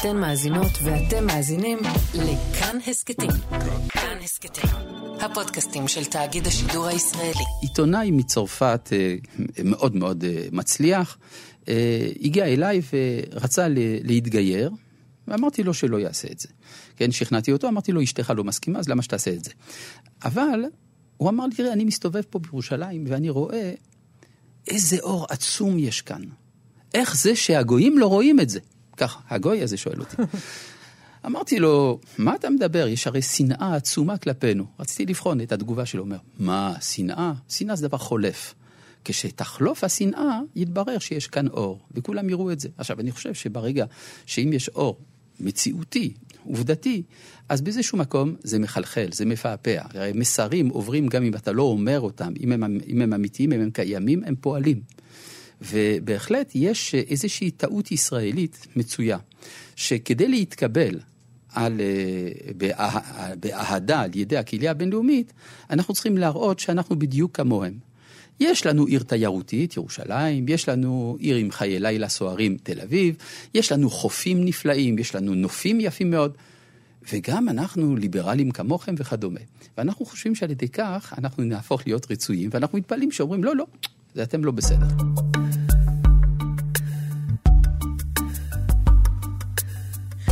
אתן מאזינות ואתם מאזינים לכאן הסכתים. כאן הסכתים, הפודקאסטים של תאגיד השידור הישראלי. עיתונאי מצרפת אה, מאוד מאוד אה, מצליח, אה, הגיע אליי ורצה להתגייר, ואמרתי לו שלא יעשה את זה. כן, שכנעתי אותו, אמרתי לו, אשתך לא מסכימה, אז למה שתעשה את זה? אבל הוא אמר לי, תראה, אני מסתובב פה בירושלים ואני רואה איזה אור עצום יש כאן. איך זה שהגויים לא רואים את זה? ככה, הגוי הזה שואל אותי. אמרתי לו, מה אתה מדבר? יש הרי שנאה עצומה כלפינו. רציתי לבחון את התגובה שלו. אומר, מה, שנאה? שנאה זה דבר חולף. כשתחלוף השנאה, יתברר שיש כאן אור, וכולם יראו את זה. עכשיו, אני חושב שברגע שאם יש אור מציאותי, עובדתי, אז באיזשהו מקום זה מחלחל, זה מפעפע. הרי מסרים עוברים גם אם אתה לא אומר אותם, אם הם, אם הם אמיתיים, אם הם קיימים, הם פועלים. ובהחלט יש איזושהי טעות ישראלית מצויה, שכדי להתקבל על, אה, באהדה על ידי הקהילה הבינלאומית, אנחנו צריכים להראות שאנחנו בדיוק כמוהם. יש לנו עיר תיירותית, ירושלים, יש לנו עיר עם חיי לילה סוערים, תל אביב, יש לנו חופים נפלאים, יש לנו נופים יפים מאוד, וגם אנחנו ליברלים כמוכם וכדומה. ואנחנו חושבים שעל ידי כך אנחנו נהפוך להיות רצויים, ואנחנו מתפלאים שאומרים, לא, לא, אתם לא בסדר.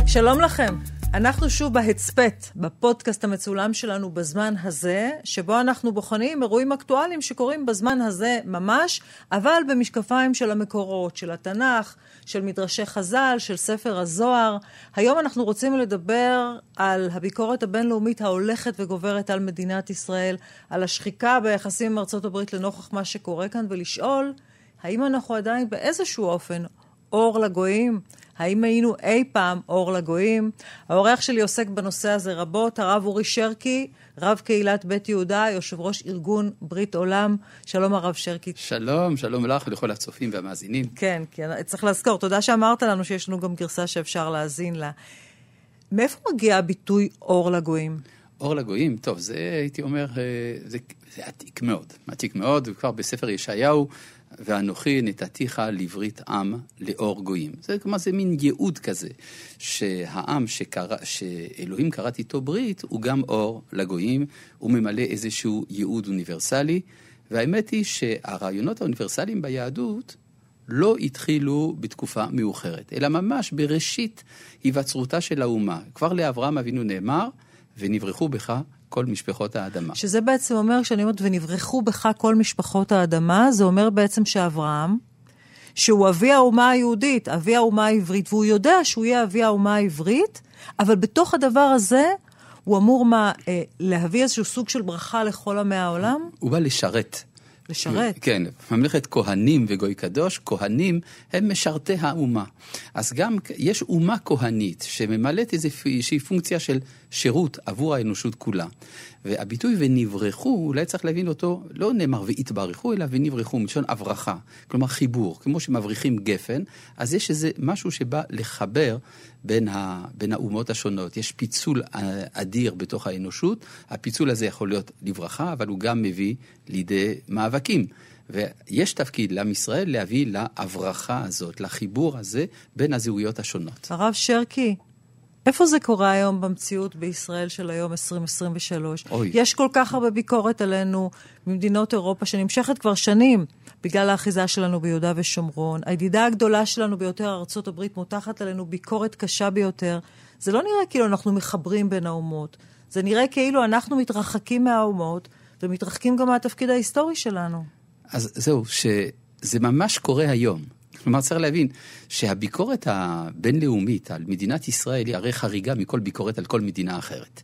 שלום לכם. אנחנו שוב בהצפת, בפודקאסט המצולם שלנו בזמן הזה, שבו אנחנו בוחנים אירועים אקטואליים שקורים בזמן הזה ממש, אבל במשקפיים של המקורות, של התנ"ך, של מדרשי חז"ל, של ספר הזוהר. היום אנחנו רוצים לדבר על הביקורת הבינלאומית ההולכת וגוברת על מדינת ישראל, על השחיקה ביחסים עם ארצות הברית לנוכח מה שקורה כאן, ולשאול, האם אנחנו עדיין באיזשהו אופן אור לגויים? האם היינו אי פעם אור לגויים? האורח שלי עוסק בנושא הזה רבות, הרב אורי שרקי, רב קהילת בית יהודה, יושב ראש ארגון ברית עולם. שלום הרב שרקי. שלום, שלום לך ולכל הצופים והמאזינים. כן, כן, צריך לזכור, תודה שאמרת לנו שיש לנו גם גרסה שאפשר להאזין לה. מאיפה מגיע הביטוי אור לגויים? אור לגויים, טוב, זה הייתי אומר, אה, זה, זה עתיק מאוד, עתיק מאוד, וכבר בספר ישעיהו ואנוכי נתתיך לברית עם לאור גויים. זה כלומר, זה מין ייעוד כזה, שהעם שקרא, שאלוהים כרת איתו ברית, הוא גם אור לגויים, הוא ממלא איזשהו ייעוד אוניברסלי, והאמת היא שהרעיונות האוניברסליים ביהדות לא התחילו בתקופה מאוחרת, אלא ממש בראשית היווצרותה של האומה. כבר לאברהם אבינו נאמר, ונברחו בך כל משפחות האדמה. שזה בעצם אומר, כשאני אומרת, ונברחו בך כל משפחות האדמה, זה אומר בעצם שאברהם, שהוא אבי האומה היהודית, אבי האומה העברית, והוא יודע שהוא יהיה אבי האומה העברית, אבל בתוך הדבר הזה, הוא אמור מה, אה, להביא איזשהו סוג של ברכה לכל עמי העולם? הוא בא לשרת. לשרת. כן, ממלכת כהנים וגוי קדוש, כהנים הם משרתי האומה. אז גם יש אומה כהנית שממלאת איזושהי פונקציה של שירות עבור האנושות כולה. והביטוי ונברחו, אולי צריך להבין אותו, לא נאמר והתברכו, אלא ונברחו, מלשון הברכה. כלומר חיבור, כמו שמבריחים גפן, אז יש איזה משהו שבא לחבר בין, ה, בין האומות השונות. יש פיצול אה, אדיר בתוך האנושות, הפיצול הזה יכול להיות לברכה, אבל הוא גם מביא לידי מאבקים. ויש תפקיד לעם ישראל להביא להברכה הזאת, לחיבור הזה בין הזהויות השונות. הרב שרקי, איפה זה קורה היום במציאות בישראל של היום 2023? אוי. יש כל כך הרבה ביקורת עלינו ממדינות אירופה שנמשכת כבר שנים בגלל האחיזה שלנו ביהודה ושומרון. הידידה הגדולה שלנו ביותר, ארה"ב, מותחת עלינו ביקורת קשה ביותר. זה לא נראה כאילו אנחנו מחברים בין האומות. זה נראה כאילו אנחנו מתרחקים מהאומות ומתרחקים גם מהתפקיד ההיסטורי שלנו. אז זהו, שזה ממש קורה היום. כלומר, צריך להבין שהביקורת הבינלאומית על מדינת ישראל היא הרי חריגה מכל ביקורת על כל מדינה אחרת.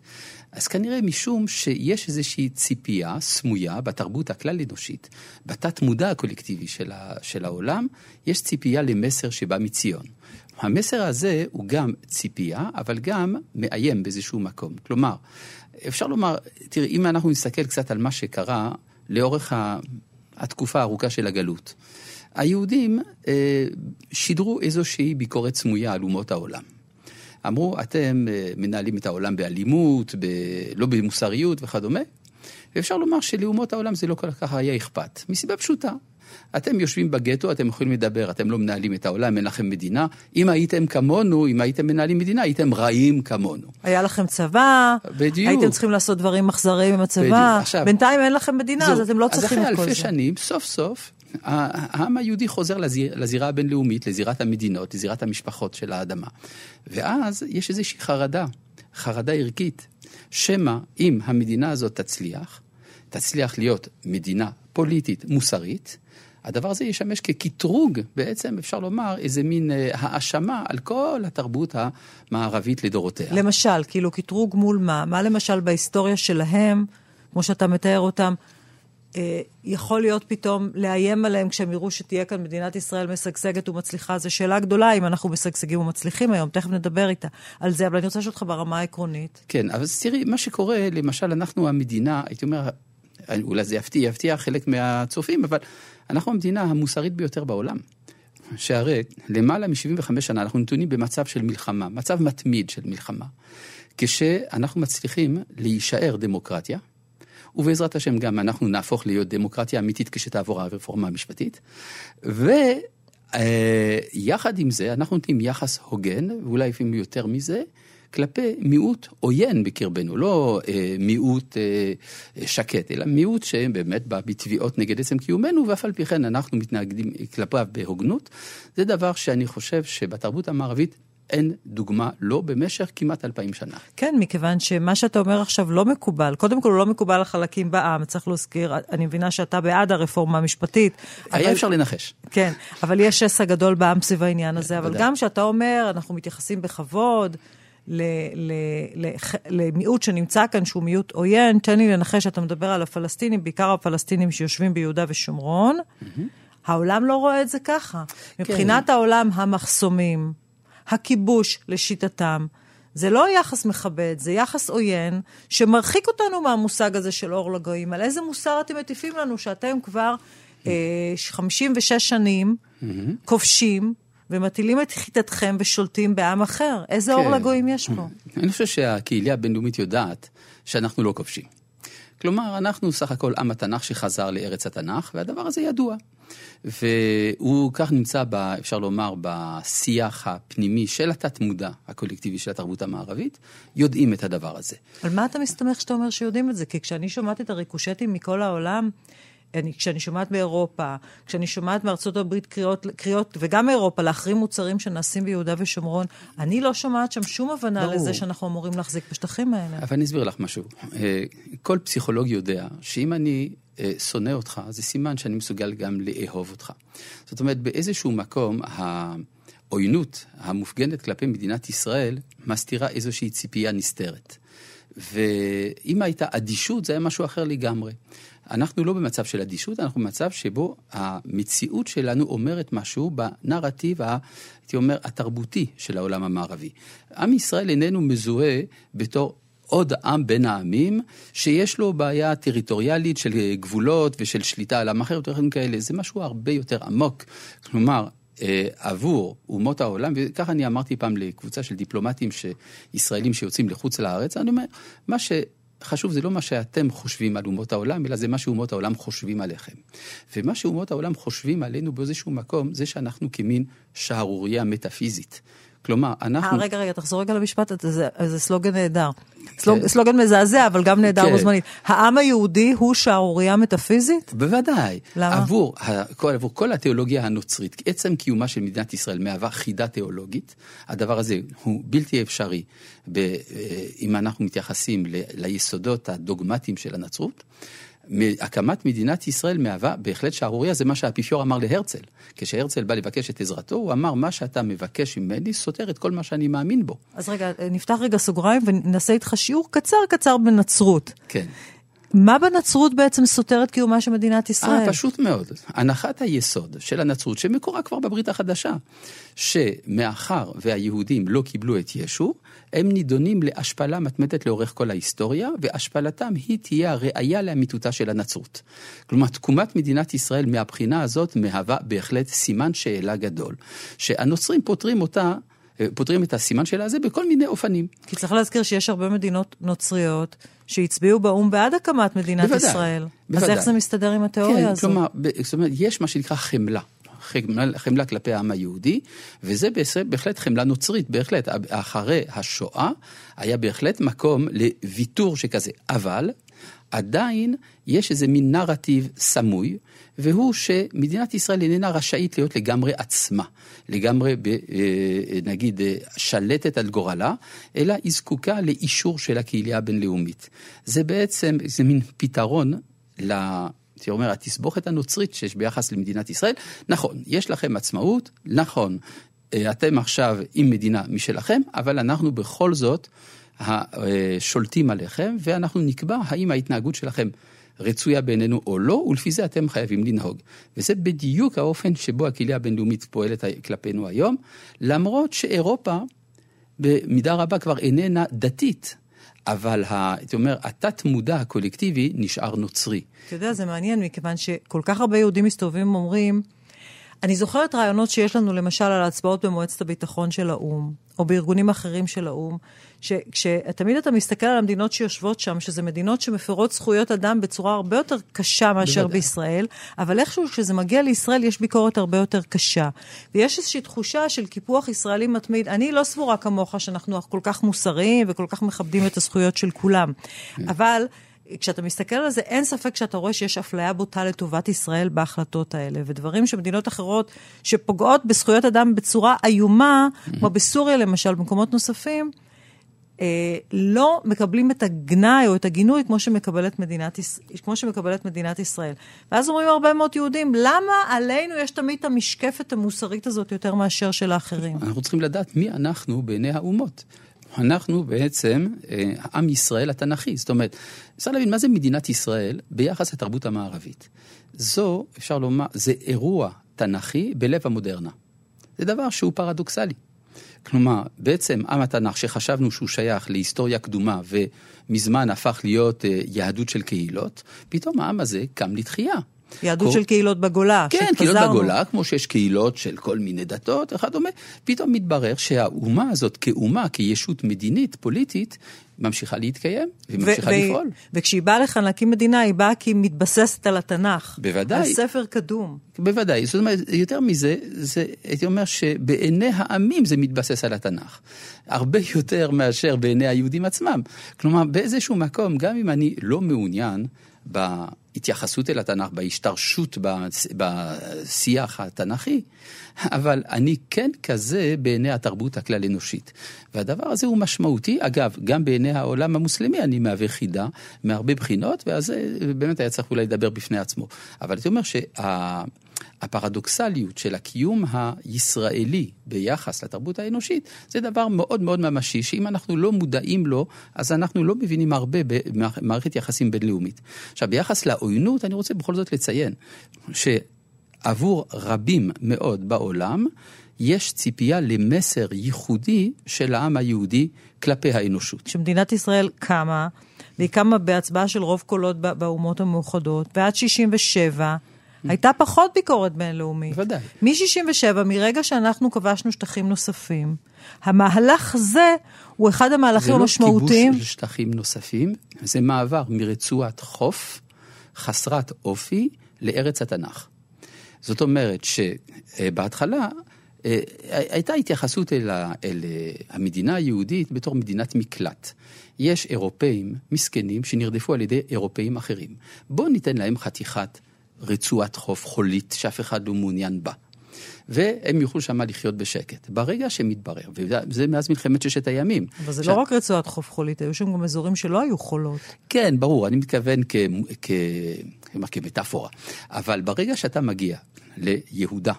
אז כנראה משום שיש איזושהי ציפייה סמויה בתרבות הכלל-אנושית, בתת מודע הקולקטיבי של, ה, של העולם, יש ציפייה למסר שבא מציון. המסר הזה הוא גם ציפייה, אבל גם מאיים באיזשהו מקום. כלומר, אפשר לומר, תראי, אם אנחנו נסתכל קצת על מה שקרה לאורך התקופה הארוכה של הגלות. היהודים אה, שידרו איזושהי ביקורת סמויה על אומות העולם. אמרו, אתם אה, מנהלים את העולם באלימות, ב... לא במוסריות וכדומה, ואפשר לומר שלאומות העולם זה לא כל כך היה אכפת, מסיבה פשוטה. אתם יושבים בגטו, אתם יכולים לדבר, אתם לא מנהלים את העולם, אין לכם מדינה. אם הייתם כמונו, אם הייתם מנהלים מדינה, הייתם רעים כמונו. היה לכם צבא, בדיוק. הייתם צריכים לעשות דברים אכזריים עם הצבא. עכשיו- בינתיים אין לכם מדינה, אז זהו. אתם לא צריכים אז את כל אחרי זה. אלפי שנים, סוף סוף, העם היהודי חוזר לזיר, לזירה הבינלאומית, לזירת המדינות, לזירת המשפחות של האדמה. ואז יש איזושהי חרדה, חרדה ערכית, שמא אם המדינה הזאת תצליח, תצליח להיות מדינה פוליטית מוסרית, הדבר הזה ישמש כקטרוג, בעצם אפשר לומר, איזה מין אה, האשמה על כל התרבות המערבית לדורותיה. למשל, כאילו קטרוג מול מה? מה למשל בהיסטוריה שלהם, כמו שאתה מתאר אותם, יכול להיות פתאום לאיים עליהם כשהם יראו שתהיה כאן מדינת ישראל משגשגת ומצליחה? זו שאלה גדולה אם אנחנו משגשגים ומצליחים היום, תכף נדבר איתה על זה, אבל אני רוצה לשאול אותך ברמה העקרונית. כן, אבל תראי, מה שקורה, למשל, אנחנו המדינה, הייתי אומר, אולי זה יפתיע, יפתיע חלק מהצופים, אבל אנחנו המדינה המוסרית ביותר בעולם. שהרי למעלה מ-75 שנה אנחנו נתונים במצב של מלחמה, מצב מתמיד של מלחמה. כשאנחנו מצליחים להישאר דמוקרטיה, ובעזרת השם גם אנחנו נהפוך להיות דמוקרטיה אמיתית כשתעבור הרפורמה המשפטית, ויחד עם זה אנחנו נותנים יחס הוגן, ואולי לפעמים יותר מזה, כלפי מיעוט עוין בקרבנו, לא אה, מיעוט אה, שקט, אלא מיעוט שבאמת בא בתביעות נגד עצם קיומנו, ואף על פי כן אנחנו מתנגדים כלפיו בהוגנות. זה דבר שאני חושב שבתרבות המערבית אין דוגמה לא במשך כמעט אלפיים שנה. כן, מכיוון שמה שאתה אומר עכשיו לא מקובל. קודם כל, הוא לא מקובל על חלקים בעם, צריך להזכיר, אני מבינה שאתה בעד הרפורמה המשפטית. היה אבל- אפשר לנחש. כן, אבל יש שסע גדול בעם סביב העניין הזה. אבל. גם כשאתה אומר, אנחנו מתייחסים בכבוד ל- ל- ל- למיעוט שנמצא כאן, שהוא מיעוט עוין, תן לי לנחש, אתה מדבר על הפלסטינים, בעיקר הפלסטינים שיושבים ביהודה ושומרון. העולם לא רואה את זה ככה. מבחינת העולם, המחסומים, הכיבוש לשיטתם, זה לא יחס מכבד, זה יחס עוין, שמרחיק אותנו מהמושג הזה של אור לגויים. על איזה מוסר אתם מטיפים לנו שאתם כבר אה, 56 שנים כובשים ומטילים את חיטתכם ושולטים בעם אחר? איזה אור כן. לגויים יש פה? אני חושב שהקהילה הבינלאומית יודעת שאנחנו לא כובשים. כלומר, אנחנו סך הכל עם התנ"ך שחזר לארץ התנ"ך, והדבר הזה ידוע. והוא כך נמצא, ב, אפשר לומר, בשיח הפנימי של התת-מודע הקולקטיבי של התרבות המערבית, יודעים את הדבר הזה. על מה אתה מסתמך כשאתה אומר שיודעים את זה? כי כשאני שומעת את הריקושטים מכל העולם, אני, כשאני שומעת באירופה, כשאני שומעת מארצות הברית קריאות, קריאות, וגם מאירופה, להחרים מוצרים שנעשים ביהודה ושומרון, אני לא שומעת שם שום הבנה ברור. לזה שאנחנו אמורים להחזיק בשטחים האלה. אבל אני אסביר לך משהו. אה, כל פסיכולוג יודע שאם אני שונא אותך, זה סימן שאני מסוגל גם לאהוב אותך. זאת אומרת, באיזשהו מקום, העוינות המופגנת כלפי מדינת ישראל מסתירה איזושהי ציפייה נסתרת. ואם הייתה אדישות, זה היה משהו אחר לגמרי. אנחנו לא במצב של אדישות, אנחנו במצב שבו המציאות שלנו אומרת משהו בנרטיב, הייתי אומר, התרבותי של העולם המערבי. עם ישראל איננו מזוהה בתור עוד עם בין העמים, שיש לו בעיה טריטוריאלית של גבולות ושל שליטה על עם אחר, ודברים כאלה. זה משהו הרבה יותר עמוק. כלומר, אה, עבור אומות העולם, וככה אני אמרתי פעם לקבוצה של דיפלומטים ש... ישראלים שיוצאים לחוץ לארץ, אני אומר, מה שחשוב זה לא מה שאתם חושבים על אומות העולם, אלא זה מה שאומות העולם חושבים עליכם. ומה שאומות העולם חושבים עלינו באיזשהו מקום, זה שאנחנו כמין שערורייה מטאפיזית. כלומר, אנחנו... אה, רגע, רגע, תחזור רגע למשפט, זה, זה סלוגן נהדר. סלוג, סלוגן מזעזע, אבל גם נהדר כן. בו. העם היהודי הוא שערורייה מטאפיזית? בוודאי. למה? עבור, כל, עבור כל התיאולוגיה הנוצרית, עצם קיומה של מדינת ישראל מהווה חידה תיאולוגית. הדבר הזה הוא בלתי אפשרי ב, אה, אם אנחנו מתייחסים ל, ליסודות הדוגמטיים של הנצרות. הקמת מדינת ישראל מהווה בהחלט שערוריה, זה מה שהאפיפיור אמר להרצל. כשהרצל בא לבקש את עזרתו, הוא אמר, מה שאתה מבקש ממני סותר את כל מה שאני מאמין בו. אז רגע, נפתח רגע סוגריים ונעשה איתך שיעור קצר קצר בנצרות. כן. מה בנצרות בעצם סותר את קיומה של מדינת ישראל? אה, פשוט מאוד. הנחת היסוד של הנצרות, שמקורה כבר בברית החדשה, שמאחר והיהודים לא קיבלו את ישו, הם נידונים להשפלה מתמדת לאורך כל ההיסטוריה, והשפלתם היא תהיה הראייה לאמיתותה של הנצרות. כלומר, תקומת מדינת ישראל מהבחינה הזאת מהווה בהחלט סימן שאלה גדול, שהנוצרים פותרים אותה פותרים את הסימן שלה הזה בכל מיני אופנים. כי צריך להזכיר שיש הרבה מדינות נוצריות שהצביעו באו"ם בעד הקמת מדינת בוודאי, ישראל. בוודאי. אז איך זה מסתדר עם התיאוריה כן, הזו? כלומר, זאת אומרת, יש מה שנקרא חמלה. חמלה, חמלה כלפי העם היהודי, וזה בהחלט חמלה נוצרית, בהחלט. אחרי השואה היה בהחלט מקום לוויתור שכזה. אבל עדיין יש איזה מין נרטיב סמוי, והוא שמדינת ישראל איננה רשאית להיות לגמרי עצמה, לגמרי, ב, אה, נגיד, אה, שלטת על גורלה, אלא היא זקוקה לאישור של הקהילה הבינלאומית. זה בעצם, זה מין פתרון ל... הייתי אומר, התסבוכת הנוצרית שיש ביחס למדינת ישראל. נכון, יש לכם עצמאות, נכון, אה, אתם עכשיו עם מדינה משלכם, אבל אנחנו בכל זאת שולטים עליכם, ואנחנו נקבע האם ההתנהגות שלכם רצויה בעינינו או לא, ולפי זה אתם חייבים לנהוג. וזה בדיוק האופן שבו הקהילה הבינלאומית פועלת כלפינו היום, למרות שאירופה במידה רבה כבר איננה דתית. אבל, הייתי אומר, התת-מודע הקולקטיבי נשאר נוצרי. אתה יודע, זה מעניין, מכיוון שכל כך הרבה יהודים מסתובבים ואומרים, אני זוכרת רעיונות שיש לנו למשל על ההצבעות במועצת הביטחון של האו"ם, או בארגונים אחרים של האו"ם, שתמיד אתה מסתכל על המדינות שיושבות שם, שזה מדינות שמפרות זכויות אדם בצורה הרבה יותר קשה מאשר בוודאי. בישראל, אבל איכשהו כשזה מגיע לישראל יש ביקורת הרבה יותר קשה. ויש איזושהי תחושה של קיפוח ישראלי מתמיד. אני לא סבורה כמוך שאנחנו כל כך מוסריים וכל כך מכבדים את הזכויות של כולם, אבל... כשאתה מסתכל על זה, אין ספק שאתה רואה שיש אפליה בוטה לטובת ישראל בהחלטות האלה, ודברים שמדינות אחרות שפוגעות בזכויות אדם בצורה איומה, כמו בסוריה למשל, במקומות נוספים, אה, לא מקבלים את הגנאי או את הגינוי כמו שמקבלת, מדינת, כמו שמקבלת מדינת ישראל. ואז אומרים הרבה מאוד יהודים, למה עלינו יש תמיד את המשקפת המוסרית הזאת יותר מאשר של האחרים? אנחנו צריכים לדעת מי אנחנו בעיני האומות. אנחנו בעצם אה, עם ישראל התנ"כי. זאת אומרת, צריך להבין מה זה מדינת ישראל ביחס לתרבות המערבית. זו, אפשר לומר, זה אירוע תנ"כי בלב המודרנה. זה דבר שהוא פרדוקסלי. כלומר, בעצם עם התנ"ך שחשבנו שהוא שייך להיסטוריה קדומה ומזמן הפך להיות אה, יהדות של קהילות, פתאום העם הזה קם לתחייה. יהדות כל- של קהילות בגולה, כן, קהילות שהתפזרנו. בגולה, כמו שיש קהילות של כל מיני דתות, וכדומה, פתאום מתברר שהאומה הזאת כאומה, כישות מדינית, פוליטית, ממשיכה להתקיים וממשיכה ו- לפעול. וכשהיא באה לכאן להקים מדינה, היא באה כי היא מתבססת על התנ"ך. בוודאי. על ספר קדום. בוודאי, זאת אומרת, יותר מזה, זה, הייתי אומר שבעיני העמים זה מתבסס על התנ"ך. הרבה יותר מאשר בעיני היהודים עצמם. כלומר, באיזשהו מקום, גם אם אני לא מעוניין בהתייחסות אל התנ"ך, בהשתרשות בשיח התנ"כי, אבל אני כן כזה בעיני התרבות הכלל אנושית. והדבר הזה הוא משמעותי, אגב, גם בעיני העולם המוסלמי אני מהווה חידה מהרבה בחינות, ואז זה באמת היה צריך אולי לדבר בפני עצמו. אבל הייתי אומר שה... הפרדוקסליות של הקיום הישראלי ביחס לתרבות האנושית זה דבר מאוד מאוד ממשי, שאם אנחנו לא מודעים לו, אז אנחנו לא מבינים הרבה במערכת יחסים בינלאומית. עכשיו, ביחס לעוינות, אני רוצה בכל זאת לציין שעבור רבים מאוד בעולם, יש ציפייה למסר ייחודי של העם היהודי כלפי האנושות. כשמדינת ישראל קמה, והיא קמה בהצבעה של רוב קולות באומות המאוחדות, ועד 67' הייתה פחות ביקורת בינלאומית. בוודאי. מ-67', מרגע שאנחנו כבשנו שטחים נוספים, המהלך הזה הוא אחד המהלכים זה לא המשמעותיים. כיבוש של שטחים נוספים, זה מעבר מרצועת חוף חסרת אופי לארץ התנ"ך. זאת אומרת שבהתחלה אה, הייתה התייחסות אל, אל אה, המדינה היהודית בתור מדינת מקלט. יש אירופאים מסכנים שנרדפו על ידי אירופאים אחרים. בואו ניתן להם חתיכת רצועת חוף חולית שאף אחד לא מעוניין בה. והם יוכלו שמה לחיות בשקט. ברגע שמתברר, וזה מאז מלחמת ששת הימים. אבל זה שה- לא רק רצועת חוף חולית, היו שם גם אזורים שלא היו חולות. כן, ברור, אני מתכוון כ, כ, כמטאפורה. אבל ברגע שאתה מגיע ליהודה,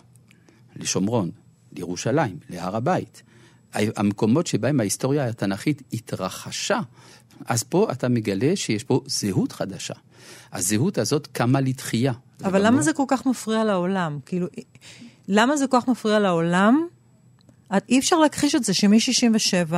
לשומרון, לירושלים, להר הבית, המקומות שבהם ההיסטוריה התנ"כית התרחשה, אז פה אתה מגלה שיש פה זהות חדשה. הזהות הזאת קמה לתחייה. אבל למה לא- זה כל כך מפריע לעולם? כאילו, למה זה כל כך מפריע לעולם? אי אפשר להכחיש את זה שמ-67'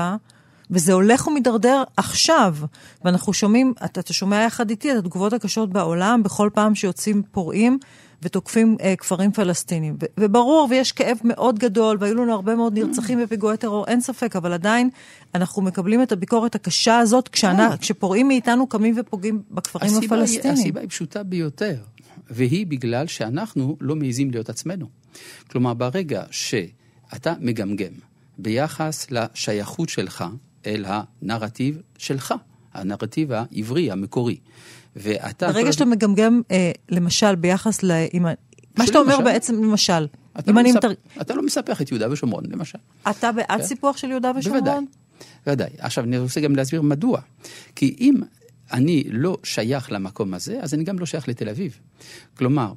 וזה הולך ומידרדר עכשיו. ואנחנו שומעים, אתה, אתה שומע יחד איתי את התגובות הקשות בעולם בכל פעם שיוצאים פורעים ותוקפים אה, כפרים פלסטינים. ו- וברור, ויש כאב מאוד גדול, והיו לנו הרבה מאוד נרצחים בפיגועי טרור, אין ספק, אבל עדיין אנחנו מקבלים את הביקורת הקשה הזאת כשאנ... כשפורעים מאיתנו קמים ופוגעים בכפרים הסיבה הפלסטינים. היא, הסיבה היא פשוטה ביותר, והיא בגלל שאנחנו לא מעזים להיות עצמנו. כלומר, ברגע שאתה מגמגם ביחס לשייכות שלך אל הנרטיב שלך, הנרטיב העברי, המקורי, ואתה... ברגע שאתה מגמגם, אה, למשל, ביחס ל... עם מה שאתה אומר למשל? בעצם, למשל, אתה, אם לא אני... מספ... מתר- אתה לא מספח את יהודה ושומרון, למשל. אתה בעד סיפוח של יהודה ושומרון? בוודאי, בוודאי. עכשיו, אני רוצה גם להסביר מדוע. כי אם אני לא שייך למקום הזה, אז אני גם לא שייך לתל אביב. כלומר,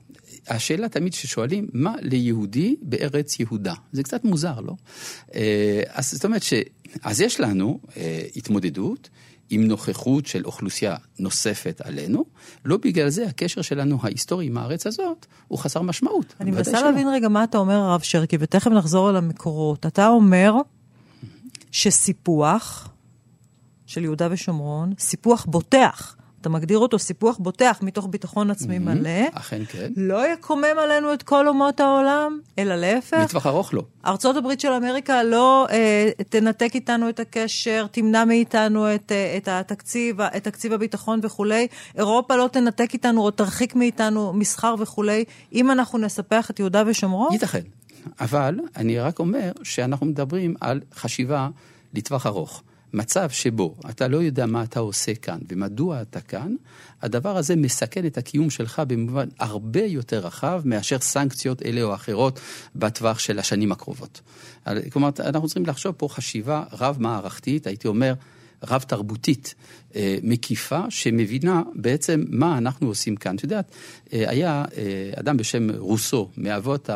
השאלה תמיד ששואלים, מה ליהודי בארץ יהודה? זה קצת מוזר, לא? אה, אז זאת אומרת ש... אז יש לנו אה, התמודדות. עם נוכחות של אוכלוסייה נוספת עלינו, לא בגלל זה הקשר שלנו ההיסטורי עם הארץ הזאת הוא חסר משמעות. אני מנסה. להבין רגע מה אתה אומר, הרב שרקי, ותכף נחזור על המקורות. אתה אומר שסיפוח של יהודה ושומרון, סיפוח בוטח, אתה מגדיר אותו סיפוח בוטח מתוך ביטחון עצמי מלא, אכן כן. לא יקומם עלינו את כל אומות העולם, אלא להפך. לטווח ארוך לא. ארצות הברית של אמריקה לא אה, תנתק איתנו את הקשר, תמנע מאיתנו את, אה, את התקציב, את תקציב הביטחון וכולי. אירופה לא תנתק איתנו או תרחיק מאיתנו מסחר וכולי, אם אנחנו נספח את יהודה ושומרון. ייתכן. אבל אני רק אומר שאנחנו מדברים על חשיבה לטווח ארוך. מצב שבו אתה לא יודע מה אתה עושה כאן ומדוע אתה כאן, הדבר הזה מסכן את הקיום שלך במובן הרבה יותר רחב מאשר סנקציות אלה או אחרות בטווח של השנים הקרובות. כלומר, אנחנו צריכים לחשוב פה חשיבה רב-מערכתית, הייתי אומר, רב-תרבותית, אה, מקיפה, שמבינה בעצם מה אנחנו עושים כאן. את יודעת, אה, היה אה, אדם בשם רוסו, מאבות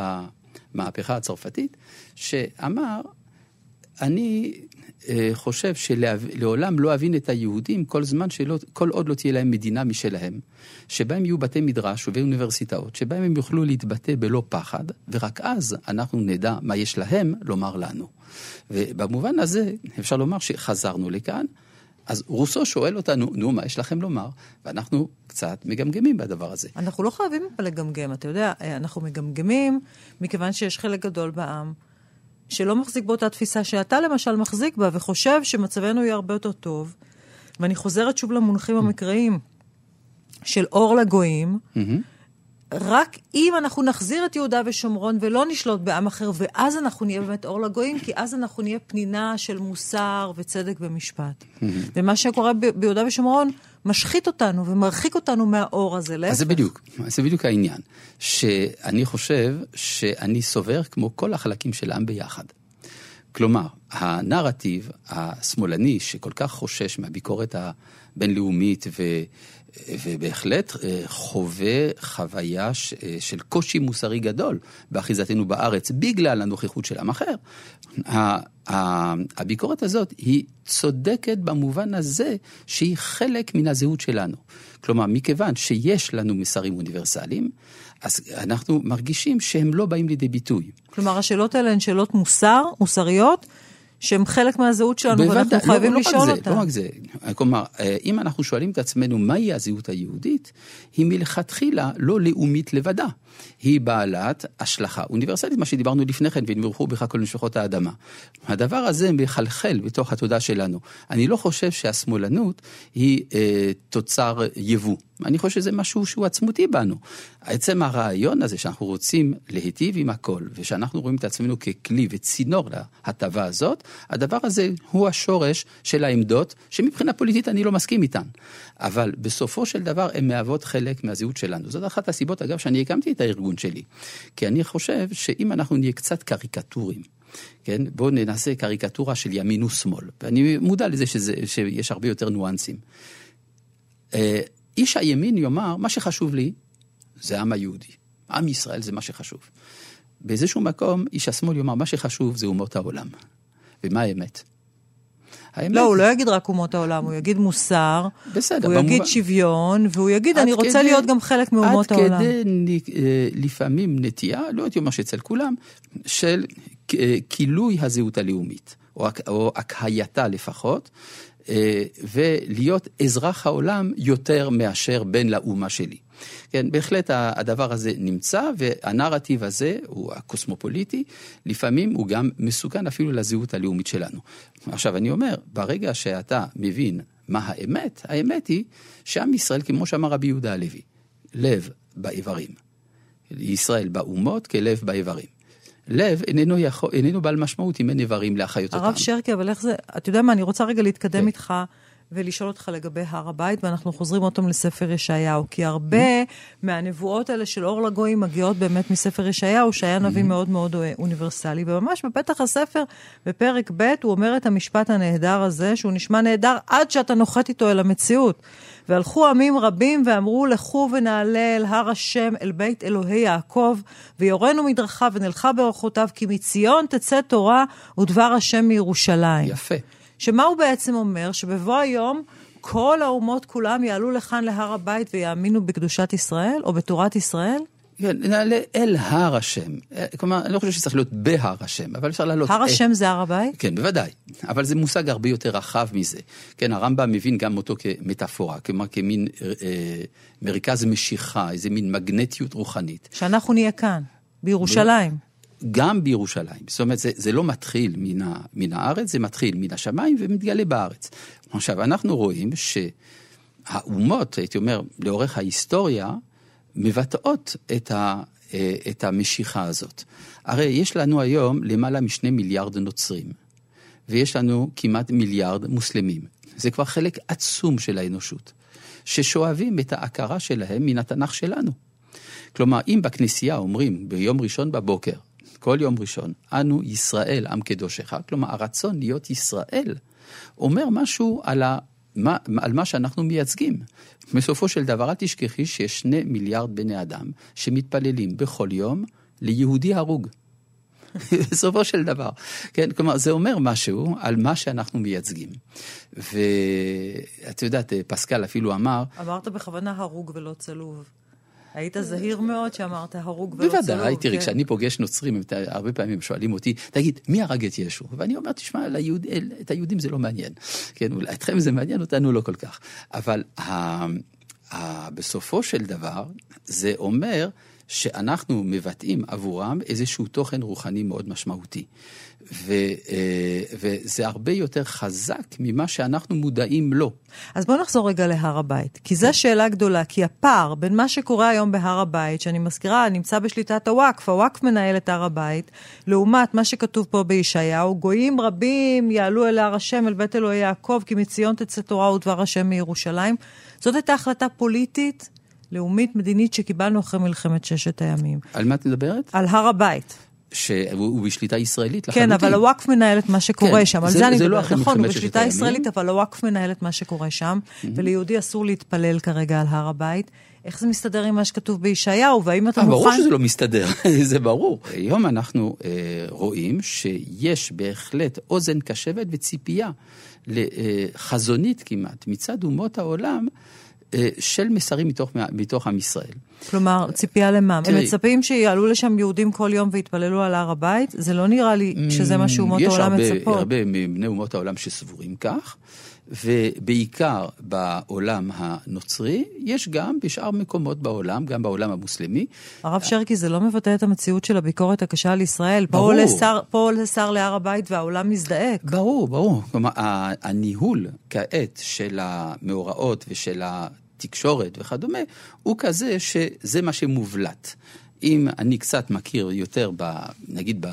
המהפכה הצרפתית, שאמר, אני חושב שלעולם לא אבין את היהודים כל זמן שלא, כל עוד לא תהיה להם מדינה משלהם, שבהם יהיו בתי מדרש ואוניברסיטאות, שבהם הם יוכלו להתבטא בלא פחד, ורק אז אנחנו נדע מה יש להם לומר לנו. ובמובן הזה אפשר לומר שחזרנו לכאן. אז רוסו שואל אותנו, נו, מה יש לכם לומר? ואנחנו קצת מגמגמים בדבר הזה. אנחנו לא חייבים לגמגם, אתה יודע, אנחנו מגמגמים מכיוון שיש חלק גדול בעם שלא מחזיק באותה תפיסה שאתה למשל מחזיק בה, וחושב שמצבנו יהיה הרבה יותר טוב. ואני חוזרת שוב למונחים המקראיים של אור לגויים, רק אם אנחנו נחזיר את יהודה ושומרון ולא נשלוט בעם אחר, ואז אנחנו נהיה באמת אור לגויים, כי אז אנחנו נהיה פנינה של מוסר וצדק ומשפט. ומה שקורה ב- ביהודה ושומרון משחית אותנו ומרחיק אותנו מהאור הזה, להפך. אז זה בדיוק, זה בדיוק העניין. שאני חושב שאני סובר כמו כל החלקים של העם ביחד. כלומר, הנרטיב השמאלני שכל כך חושש מהביקורת הבינלאומית ו... ובהחלט אה, חווה חוויה ש- אה, של קושי מוסרי גדול באחיזתנו בארץ בגלל הנוכחות של עם אחר. הביקורת הזאת היא צודקת במובן הזה שהיא חלק מן הזהות שלנו. כלומר, מכיוון שיש לנו מסרים אוניברסליים, אז אנחנו מרגישים שהם לא באים לידי ביטוי. כלומר, השאלות האלה הן שאלות מוסר, מוסריות, שהן חלק מהזהות שלנו, ואנחנו בוודאי, חייבים לא, לשאול לא. זה, לא רק זה. כלומר, אה, אם אנחנו שואלים את עצמנו מהי הזהות היהודית, היא מלכתחילה לא לאומית לבדה. היא בעלת השלכה אוניברסלית, מה שדיברנו לפני כן, ונברכו בך כל נשכות האדמה. הדבר הזה מחלחל בתוך התודעה שלנו. אני לא חושב שהשמאלנות היא אה, תוצר יבוא. אני חושב שזה משהו שהוא עצמותי בנו. עצם הרעיון הזה שאנחנו רוצים להיטיב עם הכל, ושאנחנו רואים את עצמנו ככלי וצינור להטבה הזאת, הדבר הזה הוא השורש של העמדות, שמבחינה פוליטית אני לא מסכים איתן. אבל בסופו של דבר הן מהוות חלק מהזהות שלנו. זאת אחת הסיבות, אגב, שאני הקמתי את הארגון שלי. כי אני חושב שאם אנחנו נהיה קצת קריקטורים, כן? בואו ננסה קריקטורה של ימין ושמאל. ואני מודע לזה שזה, שיש הרבה יותר ניואנסים. איש הימין יאמר, מה שחשוב לי זה העם היהודי. עם ישראל זה מה שחשוב. באיזשהו מקום, איש השמאל יאמר, מה שחשוב זה אומות העולם. ומה האמת? האמת... לא, הוא לא יגיד רק אומות העולם, הוא יגיד מוסר, בסדר, הוא במובן- יגיד שוויון, והוא יגיד, עד אני רוצה כדי- להיות גם חלק מאומות עד העולם. כדי נ- אה, לפעמים נטייה, לא הייתי אומר שאצל כולם, של אה, כילוי הזהות הלאומית, או או הקהייתה לפחות, ולהיות אזרח העולם יותר מאשר בן לאומה שלי. כן, בהחלט הדבר הזה נמצא, והנרטיב הזה, הוא הקוסמופוליטי, לפעמים הוא גם מסוכן אפילו לזהות הלאומית שלנו. עכשיו, אני אומר, ברגע שאתה מבין מה האמת, האמת היא שעם ישראל, כמו שאמר רבי יהודה הלוי, לב באיברים. ישראל באומות כלב באיברים. לב איננו, יכול, איננו בעל משמעות אם אין איברים להחיות אותם. הרב שרקי, אבל איך זה, אתה יודע מה, אני רוצה רגע להתקדם איתך ולשאול אותך לגבי הר הבית, ואנחנו חוזרים עוד פעם לספר ישעיהו, כי הרבה מהנבואות האלה של אור לגויים מגיעות באמת מספר ישעיהו, שהיה נביא מאוד מאוד אה, אוניברסלי, וממש בפתח הספר, בפרק ב', הוא אומר את המשפט הנהדר הזה, שהוא נשמע נהדר עד שאתה נוחת איתו אל המציאות. והלכו עמים רבים ואמרו, לכו ונעלה אל הר השם, אל בית אלוהי יעקב, ויורנו מדרכיו ונלכה באורחותיו, כי מציון תצא תורה ודבר השם מירושלים. יפה. שמה הוא בעצם אומר? שבבוא היום כל האומות כולם יעלו לכאן להר הבית ויאמינו בקדושת ישראל או בתורת ישראל? כן, נעלה אל הר השם. אה, כלומר, אני לא חושב שצריך להיות בהר השם, אבל אפשר לעלות... הר אל- השם זה הר הבית? כן, בוודאי. אבל זה מושג הרבה יותר רחב מזה. כן, הרמב"ם מבין גם אותו כמטאפורה, כלומר כמין אה, מרכז משיכה, איזה מין מגנטיות רוחנית. שאנחנו נהיה כאן, בירושלים. גם בירושלים. זאת אומרת, זה, זה לא מתחיל מן, ה, מן הארץ, זה מתחיל מן השמיים ומתגלה בארץ. עכשיו, אנחנו רואים שהאומות, הייתי אומר, לאורך ההיסטוריה, מבטאות את, ה, את המשיכה הזאת. הרי יש לנו היום למעלה משני מיליארד נוצרים, ויש לנו כמעט מיליארד מוסלמים. זה כבר חלק עצום של האנושות, ששואבים את ההכרה שלהם מן התנ"ך שלנו. כלומר, אם בכנסייה אומרים ביום ראשון בבוקר, כל יום ראשון, אנו ישראל עם קדושך, כלומר הרצון להיות ישראל, אומר משהו על, ה, מה, על מה שאנחנו מייצגים. בסופו של דבר, אל תשכחי שיש שני מיליארד בני אדם שמתפללים בכל יום ליהודי הרוג. בסופו של דבר. כן, כלומר, זה אומר משהו על מה שאנחנו מייצגים. ואת יודעת, פסקל אפילו אמר, אמרת בכוונה הרוג ולא צלוב. היית זהיר מאוד שאמרת הרוג ולא צלוב. בוודאי, תראי, כן. כשאני פוגש נוצרים, הרבה פעמים הם שואלים אותי, תגיד, מי הרג את ישו? ואני אומר, תשמע, ליהוד, את היהודים זה לא מעניין. כן, אולי אתכם זה מעניין, אותנו לא כל כך. אבל ה, ה, בסופו של דבר, זה אומר שאנחנו מבטאים עבורם איזשהו תוכן רוחני מאוד משמעותי. ו, אה, וזה הרבה יותר חזק ממה שאנחנו מודעים לו. אז בואו נחזור רגע להר הבית, כי זו שאלה גדולה, כי הפער בין מה שקורה היום בהר הבית, שאני מזכירה, נמצא בשליטת הוואקף, הוואקף מנהל את הר הבית, לעומת מה שכתוב פה בישעיהו, גויים רבים יעלו אל הר השם, אל בית אלוהי יעקב, כי מציון תצא תורה ודבר השם מירושלים. זאת הייתה החלטה פוליטית, לאומית, מדינית, שקיבלנו אחרי מלחמת ששת הימים. על מה את מדברת? על הר הבית. שהוא הוא בשליטה ישראלית לחלוטין. כן, אבל הוואקף מנהל את מה שקורה כן, שם, על זה- זה אני זה לא נכון, הוא בשליטה. ישראלית, אבל הוואקף מנהל את מה שקורה שם, וליהודי אסור להתפלל כרגע על הר הבית. איך זה מסתדר עם מה שכתוב בישעיהו, והאם אתה אה, ברור מוכן... שזה לא מסתדר, זה ברור. היום אנחנו אה, רואים שיש בהחלט אוזן קשבת וציפייה לחזונית כמעט מצד אומות העולם אה, של מסרים מתוך, מתוך עם ישראל. כלומר, ציפייה למה? הם תראי. מצפים שיעלו לשם יהודים כל יום ויתפללו על הר הבית? זה לא נראה לי שזה מה שאומות העולם יש מצפות. הרבה, הרבה מבני אומות העולם שסבורים כך, ובעיקר בעולם הנוצרי, יש גם בשאר מקומות בעולם, גם בעולם המוסלמי. הרב שרקי, זה לא מבטא את המציאות של הביקורת הקשה על ישראל. פה ברור. עולה שר- פה עולה שר להר הבית והעולם מזדעק. ברור, ברור. כלומר, ה- הניהול כעת של המאורעות ושל התקשורת וכדומה, הוא כזה שזה מה שמובלט. אם אני קצת מכיר יותר, ב, נגיד, ב,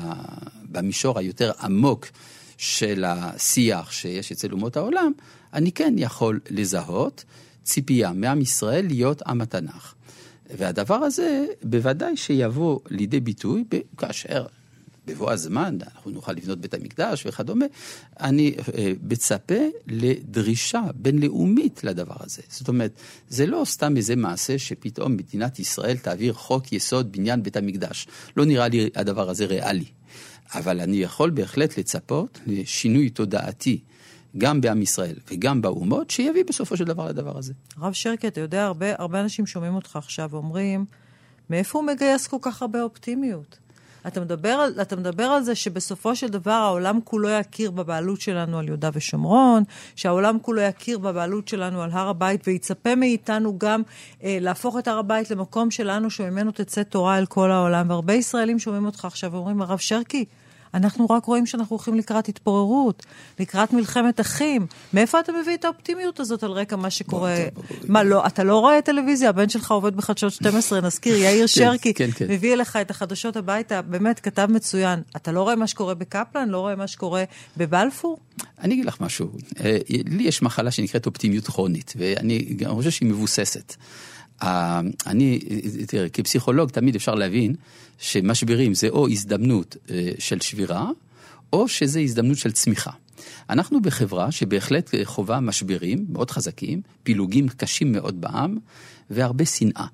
במישור היותר עמוק של השיח שיש אצל אומות העולם, אני כן יכול לזהות ציפייה מעם ישראל להיות עם התנ"ך. והדבר הזה בוודאי שיבוא לידי ביטוי כאשר בבוא הזמן אנחנו נוכל לבנות בית המקדש וכדומה, אני אה, מצפה לדרישה בינלאומית לדבר הזה. זאת אומרת, זה לא סתם איזה מעשה שפתאום מדינת ישראל תעביר חוק יסוד בניין בית המקדש. לא נראה לי הדבר הזה ריאלי. אבל אני יכול בהחלט לצפות לשינוי תודעתי גם בעם ישראל וגם באומות, שיביא בסופו של דבר לדבר הזה. הרב שרקי, אתה יודע, הרבה, הרבה אנשים שומעים אותך עכשיו ואומרים, מאיפה הוא מגייס כל כך הרבה אופטימיות? אתה מדבר, על, אתה מדבר על זה שבסופו של דבר העולם כולו יכיר בבעלות שלנו על יהודה ושומרון, שהעולם כולו יכיר בבעלות שלנו על הר הבית, ויצפה מאיתנו גם אה, להפוך את הר הבית למקום שלנו, שממנו תצא תורה אל כל העולם. והרבה ישראלים שומעים אותך עכשיו ואומרים, הרב שרקי, אנחנו רק רואים שאנחנו הולכים לקראת התפוררות, לקראת מלחמת אחים. מאיפה אתה מביא את האופטימיות הזאת על רקע מה שקורה? מה, לא, אתה לא רואה טלוויזיה? הבן שלך עובד בחדשות 12, נזכיר, יאיר שרקי, כן, כן. מביא אליך את החדשות הביתה, באמת, כתב מצוין. אתה לא רואה מה שקורה בקפלן? לא רואה מה שקורה בבלפור? אני אגיד לך משהו, אה, לי יש מחלה שנקראת אופטימיות כרונית, ואני חושב שהיא מבוססת. אה, אני, תראה, כפסיכולוג תמיד אפשר להבין שמשברים זה או הזדמנות אה, של שבירה, או שזה הזדמנות של צמיחה. אנחנו בחברה שבהחלט חווה משברים מאוד חזקים, פילוגים קשים מאוד בעם, והרבה שנאה.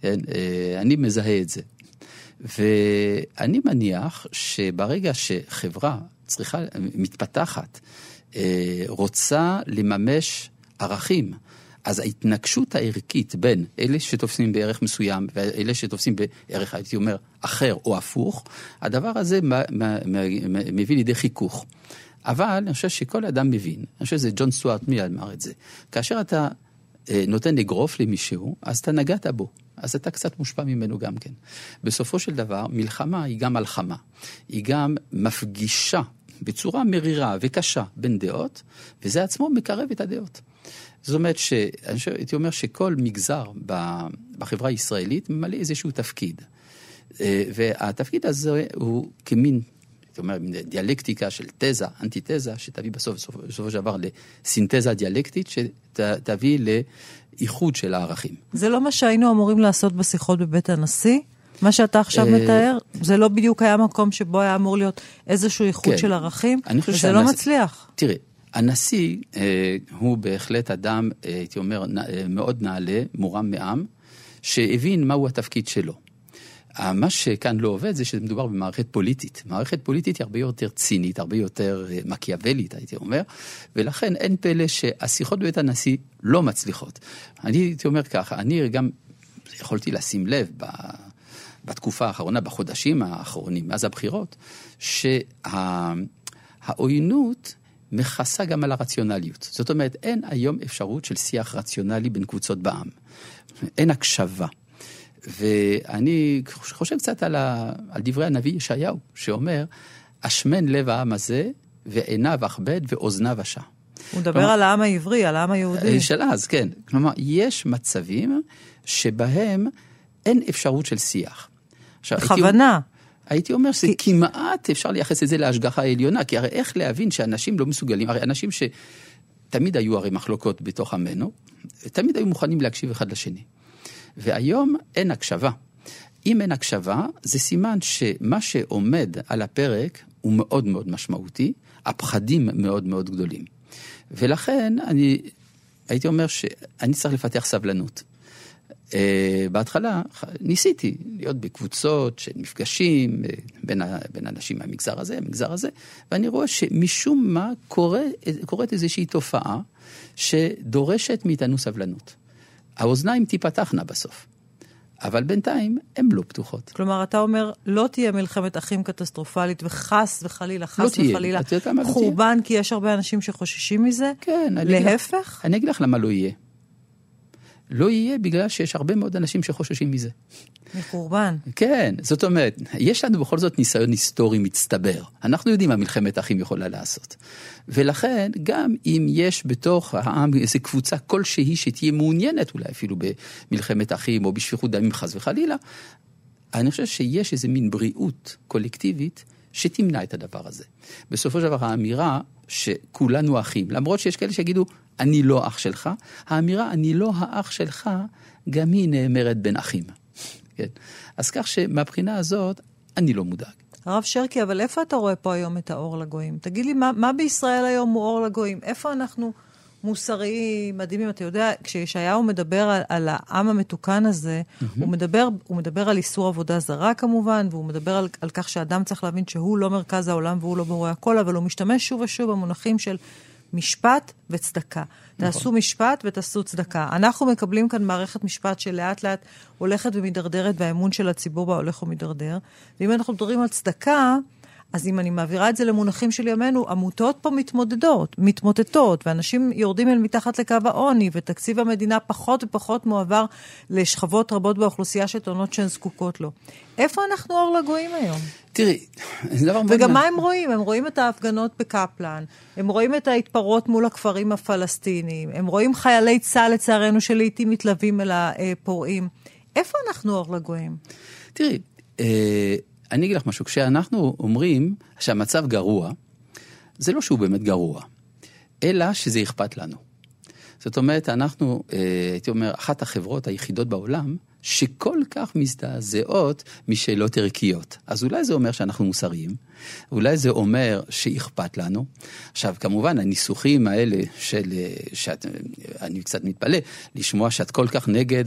כן? אה, אני מזהה את זה. ואני מניח שברגע שחברה צריכה, מתפתחת, רוצה לממש ערכים, אז ההתנגשות הערכית בין אלה שתופסים בערך מסוים ואלה שתופסים בערך, הייתי אומר, אחר או הפוך, הדבר הזה מביא לידי חיכוך. אבל אני חושב שכל אדם מבין, אני חושב שזה ג'ון סטוארט מי אמר את זה, כאשר אתה אה, נותן אגרוף למישהו, אז אתה נגעת בו. אז אתה קצת מושפע ממנו גם כן. בסופו של דבר, מלחמה היא גם מלחמה. היא גם מפגישה בצורה מרירה וקשה בין דעות, וזה עצמו מקרב את הדעות. זאת אומרת שהייתי אומר שכל מגזר בחברה הישראלית ממלא איזשהו תפקיד. אה, והתפקיד הזה הוא כמין, הייתי אומר, דיאלקטיקה של תזה, אנטיתזה, שתביא בסוף, בסופו של דבר לסינתזה דיאלקטית, שתביא לאיחוד של הערכים. זה לא מה שהיינו אמורים לעשות בשיחות בבית הנשיא? מה שאתה עכשיו אה, מתאר, זה לא בדיוק היה מקום שבו היה אמור להיות איזשהו איחוד כן. של ערכים, וזה לא מצליח. תראה, הנשיא אה, הוא בהחלט אדם, אה, הייתי אומר, נ, אה, מאוד נעלה, מורם מעם, שהבין מהו התפקיד שלו. אה, מה שכאן לא עובד זה שמדובר במערכת פוליטית. מערכת פוליטית היא הרבה יותר צינית, הרבה יותר אה, מקיאוולית, הייתי אומר, ולכן אין פלא שהשיחות בבית הנשיא לא מצליחות. אני הייתי אומר ככה, אני גם יכולתי לשים לב ב... בתקופה האחרונה, בחודשים האחרונים, מאז הבחירות, שהעוינות שה... מכסה גם על הרציונליות. זאת אומרת, אין היום אפשרות של שיח רציונלי בין קבוצות בעם. אין הקשבה. ואני חושב קצת על, ה, על דברי הנביא ישעיהו, שאומר, אשמן לב העם הזה, ועיניו אכבד ואוזניו אשע. הוא מדבר כלומר, על העם העברי, על העם היהודי. של אז, כן. כלומר, יש מצבים שבהם אין אפשרות של שיח. בכוונה. הייתי אומר שכמעט אפשר לייחס את זה להשגחה העליונה, כי הרי איך להבין שאנשים לא מסוגלים, הרי אנשים שתמיד היו הרי מחלוקות בתוך עמנו, תמיד היו מוכנים להקשיב אחד לשני. והיום אין הקשבה. אם אין הקשבה, זה סימן שמה שעומד על הפרק הוא מאוד מאוד משמעותי, הפחדים מאוד מאוד גדולים. ולכן אני הייתי אומר שאני צריך לפתח סבלנות. Uh, בהתחלה ניסיתי להיות בקבוצות של מפגשים uh, בין, בין אנשים מהמגזר הזה, המגזר הזה, ואני רואה שמשום מה קורה, קורית איזושהי תופעה שדורשת מאיתנו סבלנות. האוזניים תיפתחנה בסוף. אבל בינתיים הן לא פתוחות. כלומר, אתה אומר, לא תהיה מלחמת אחים קטסטרופלית, וחס וחלילה, חס לא וחלילה, לא חורבן, כי יש הרבה אנשים שחוששים מזה? כן. להפך? אני אגיד לך למה לא יהיה. לא יהיה בגלל שיש הרבה מאוד אנשים שחוששים מזה. מחורבן. כן, זאת אומרת, יש לנו בכל זאת ניסיון היסטורי מצטבר. אנחנו יודעים מה מלחמת אחים יכולה לעשות. ולכן, גם אם יש בתוך העם איזו קבוצה כלשהי שתהיה מעוניינת אולי אפילו במלחמת אחים או בשפיכות דמים חס וחלילה, אני חושב שיש איזה מין בריאות קולקטיבית שתמנע את הדבר הזה. בסופו של דבר האמירה שכולנו אחים, למרות שיש כאלה שיגידו, אני לא אח שלך, האמירה אני לא האח שלך, גם היא נאמרת בין אחים. כן? אז כך שמבחינה הזאת, אני לא מודאג. הרב שרקי, אבל איפה אתה רואה פה היום את האור לגויים? תגיד לי, מה, מה בישראל היום הוא אור לגויים? איפה אנחנו מוסריים, מדהימים? אתה יודע, כשישעיהו מדבר על, על העם המתוקן הזה, mm-hmm. הוא, מדבר, הוא מדבר על איסור עבודה זרה כמובן, והוא מדבר על, על כך שאדם צריך להבין שהוא לא מרכז העולם והוא לא בורא הכל, אבל הוא משתמש שוב ושוב במונחים של משפט וצדקה. נכון. תעשו משפט ותעשו צדקה. אנחנו מקבלים כאן מערכת משפט שלאט לאט הולכת ומידרדרת, והאמון של הציבור בה הולך ומידרדר. ואם אנחנו מדברים על צדקה, אז אם אני מעבירה את זה למונחים של ימינו, עמותות פה מתמודדות, מתמוטטות, ואנשים יורדים אל מתחת לקו העוני, ותקציב המדינה פחות ופחות מועבר לשכבות רבות באוכלוסייה שטוענות שהן זקוקות לו. איפה אנחנו אור לגויים היום? תראי, זה דבר מאוד... וגם מה הם רואים? הם רואים את ההפגנות בקפלן, הם רואים את ההתפרעות מול הכפרים הפלסטיניים, הם רואים חיילי צה"ל, לצערנו, שלעיתים מתלווים אל הפורעים. איפה אנחנו אור לגויים? תראי, אה... אני אגיד לך משהו, כשאנחנו אומרים שהמצב גרוע, זה לא שהוא באמת גרוע, אלא שזה אכפת לנו. זאת אומרת, אנחנו, אה, הייתי אומר, אחת החברות היחידות בעולם שכל כך מזדעזעות משאלות ערכיות. אז אולי זה אומר שאנחנו מוסריים, אולי זה אומר שאכפת לנו. עכשיו, כמובן, הניסוחים האלה של, שאת, אני קצת מתפלא לשמוע שאת כל כך נגד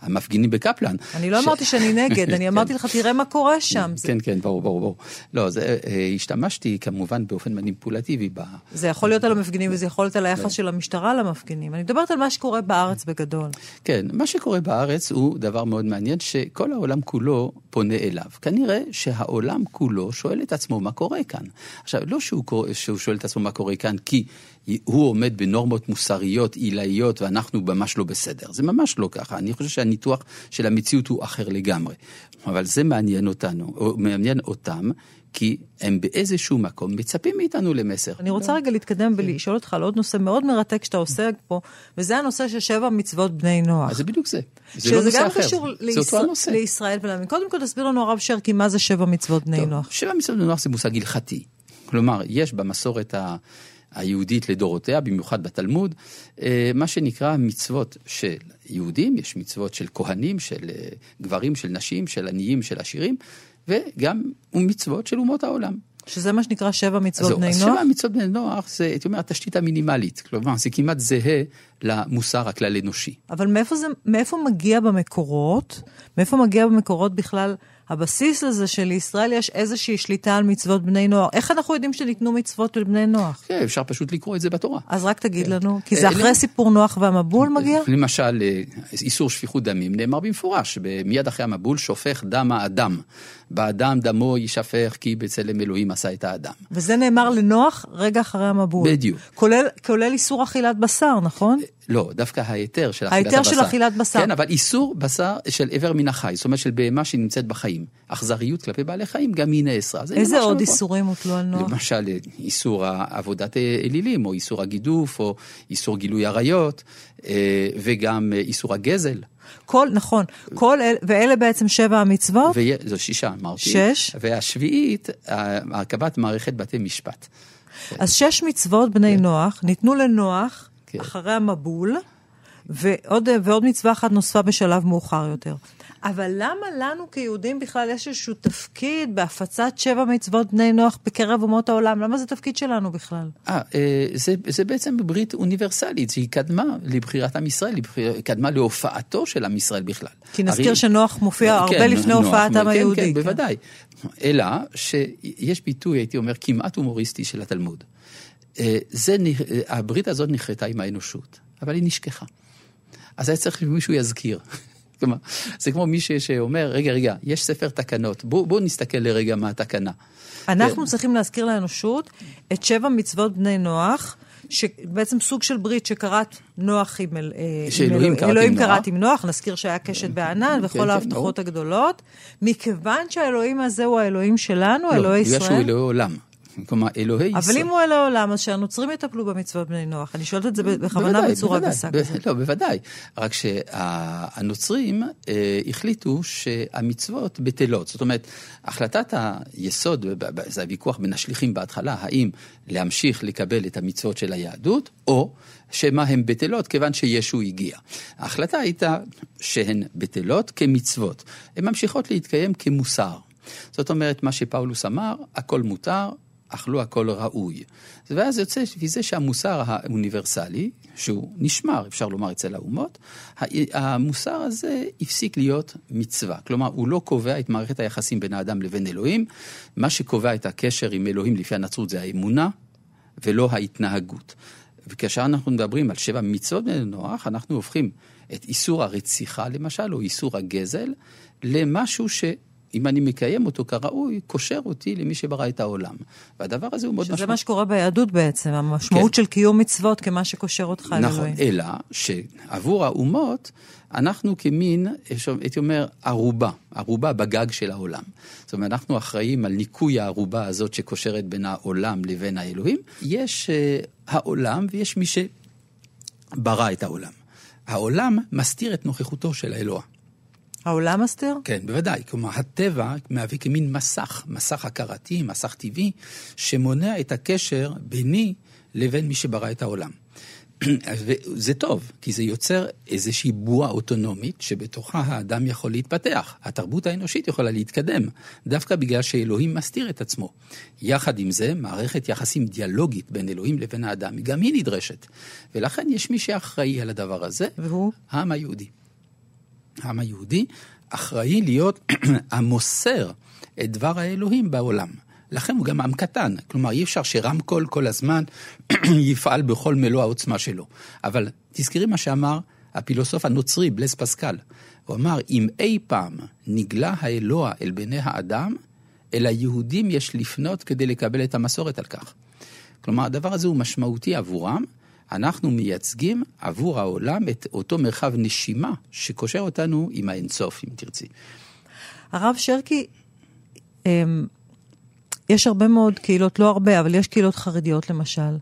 המפגינים בקפלן. אני לא ש... אמרתי שאני נגד, אני אמרתי לך, תראה מה קורה שם. כן, כן, ברור, ברור, ברור. לא, זה, אה, השתמשתי כמובן באופן מניפולטיבי. ב... זה יכול להיות על המפגינים וזה יכול להיות על היחס של המשטרה למפגינים. אני מדברת על מה שקורה בארץ בגדול. כן, מה שקורה בארץ הוא דבר מאוד מעניין, שכל העולם כולו פונה אליו. כנראה שהעולם כולו שואל את עצמו מה קורה כאן. עכשיו, לא שהוא, שהוא שואל את עצמו מה קורה כאן כי הוא עומד בנורמות מוסריות עילאיות ואנחנו ממש לא בסדר. זה ממש לא ככה. אני חושב שהניתוח של המציאות הוא אחר לגמרי. אבל זה מעניין אותנו, או מעניין אותם, כי הם באיזשהו מקום מצפים מאיתנו למסר. אני רוצה רגע להתקדם ולשאול אותך על עוד נושא מאוד מרתק שאתה עושה פה, וזה הנושא של שבע מצוות בני נוח. אז זה בדיוק זה. זה לא נושא אחר. שזה גם קשור לישראל ולעמים. קודם כל תסביר לנו הרב שרקי מה זה שבע מצוות בני נוח. שבע מצוות בני נוח זה מושג הלכתי. כלומר, יש במסורת ה... היהודית לדורותיה, במיוחד בתלמוד, אה, מה שנקרא מצוות של יהודים, יש מצוות של כהנים, של אה, גברים, של נשים, של עניים, של עשירים, וגם מצוות של אומות העולם. שזה מה שנקרא שבע מצוות בני נוח? שבע מצוות בני נוח זה, הייתי אומר, התשתית המינימלית. כלומר, זה כמעט זהה למוסר הכלל אנושי. אבל מאיפה, זה, מאיפה מגיע במקורות, מאיפה מגיע במקורות בכלל הבסיס לזה שלישראל יש איזושהי שליטה על מצוות בני נוער. איך אנחנו יודעים שניתנו מצוות לבני נוח? כן, אפשר פשוט לקרוא את זה בתורה. אז רק תגיד כן. לנו, כי זה אה, אחרי לא... סיפור נוח והמבול מגיע? למשל, אה, איסור שפיכות דמים נאמר במפורש, מיד אחרי המבול שופך דם האדם. באדם דמו יישפך כי בצלם אלוהים עשה את האדם. וזה נאמר לנוח רגע אחרי המבול. בדיוק. כולל, כולל איסור אכילת בשר, נכון? לא, דווקא ההיתר של אכילת הבשר. ההיתר של אכילת בשר. כן, אבל איסור בשר של איבר מן החי, זאת אומרת של בהמה שנמצאת בחיים. אכזריות כלפי בעלי חיים, גם היא נאסרה. איזה עוד איסורים הוטלו על נוח? למשל, איסור עבודת אלילים, או איסור הגידוף, או איסור גילוי עריות, אה, וגם איסור הגזל. כל, נכון, כל אל, ואלה בעצם שבע המצוות? זו שישה, אמרתי. שש. והשביעית, הרכבת מערכת בתי משפט. אז שש מצוות בני כן. נוח ניתנו לנוח כן. אחרי המבול, ועוד, ועוד מצווה אחת נוספה בשלב מאוחר יותר. אבל למה לנו כיהודים בכלל יש איזשהו תפקיד בהפצת שבע מצוות בני נוח בקרב אומות העולם? למה זה תפקיד שלנו בכלל? אה, אה זה, זה בעצם ברית אוניברסלית, שהיא קדמה לבחירת עם ישראל, היא קדמה להופעתו של עם ישראל בכלל. כי נזכיר הרי... שנוח מופיע כן, הרבה לפני נוח, הופעת העם היהודי. כן, כן, בוודאי. אלא שיש ביטוי, הייתי אומר, כמעט הומוריסטי של התלמוד. אה, זה, הברית הזאת נחרטה עם האנושות, אבל היא נשכחה. אז היה צריך שמישהו יזכיר. כלומר, זה כמו מישהו שאומר, רגע, רגע, יש ספר תקנות, בואו בוא נסתכל לרגע מה התקנה. אנחנו צריכים להזכיר לאנושות את שבע מצוות בני נוח. שבעצם סוג של ברית שקראת נוח עם, אה, שאלוהים קראת אלוהים קראת עם נוח, נזכיר שהיה קשת בענן כן, וכל כן, ההבטחות הגדולות, מכיוון שהאלוהים הזה הוא האלוהים שלנו, לא, אלוהי ישראל. לא, בגלל שהוא אלוהי עולם. כלומר, אלוהי ישראל. אבל אם הוא אל העולם, אז שהנוצרים יטפלו במצוות בני נוח. אני שואלת את זה בכוונה בצורה גסה כזאת. לא, בוודאי. רק שהנוצרים אה, החליטו שהמצוות בטלות. זאת אומרת, החלטת היסוד, זה הוויכוח בין השליחים בהתחלה, האם להמשיך לקבל את המצוות של היהדות, או שמה הן בטלות כיוון שישו הגיע. ההחלטה הייתה שהן בטלות כמצוות. הן ממשיכות להתקיים כמוסר. זאת אומרת, מה שפאולוס אמר, הכל מותר, אך לא הכל ראוי. ואז יוצא מזה שהמוסר האוניברסלי, שהוא נשמר, אפשר לומר, אצל האומות, המוסר הזה הפסיק להיות מצווה. כלומר, הוא לא קובע את מערכת היחסים בין האדם לבין אלוהים. מה שקובע את הקשר עם אלוהים לפי הנצרות זה האמונה, ולא ההתנהגות. וכאשר אנחנו מדברים על שבע מצוות בני נוח, אנחנו הופכים את איסור הרציחה למשל, או איסור הגזל, למשהו ש... אם אני מקיים אותו כראוי, קושר אותי למי שברא את העולם. והדבר הזה הוא מאוד שזה משמעותי. מה שקורה ביהדות בעצם, המשמעות כן. של קיום מצוות כמה שקושר אותך נכון, אלוהים. אלא שעבור האומות, אנחנו כמין, הייתי אומר, ערובה, ערובה בגג של העולם. זאת אומרת, אנחנו אחראים על ניקוי הערובה הזאת שקושרת בין העולם לבין האלוהים. יש uh, העולם ויש מי שברא את העולם. העולם מסתיר את נוכחותו של האלוה. העולם מסתיר? כן, בוודאי. כלומר, הטבע מהווה כמין מסך, מסך הכרתי, מסך טבעי, שמונע את הקשר ביני לבין מי שברא את העולם. וזה טוב, כי זה יוצר איזושהי בועה אוטונומית שבתוכה האדם יכול להתפתח. התרבות האנושית יכולה להתקדם, דווקא בגלל שאלוהים מסתיר את עצמו. יחד עם זה, מערכת יחסים דיאלוגית בין אלוהים לבין האדם, גם היא נדרשת. ולכן יש מי שאחראי על הדבר הזה, והוא? העם היהודי. העם היהודי אחראי להיות המוסר את דבר האלוהים בעולם. לכן הוא גם עם קטן, כלומר אי אפשר שרמקול כל הזמן יפעל בכל מלוא העוצמה שלו. אבל תזכרי מה שאמר הפילוסוף הנוצרי בלס פסקל. הוא אמר, אם אי פעם נגלה האלוה אל בני האדם, אל היהודים יש לפנות כדי לקבל את המסורת על כך. כלומר, הדבר הזה הוא משמעותי עבורם. אנחנו מייצגים עבור העולם את אותו מרחב נשימה שקושר אותנו עם האינסוף, אם תרצי. הרב שרקי, אמ, יש הרבה מאוד קהילות, לא הרבה, אבל יש קהילות חרדיות למשל,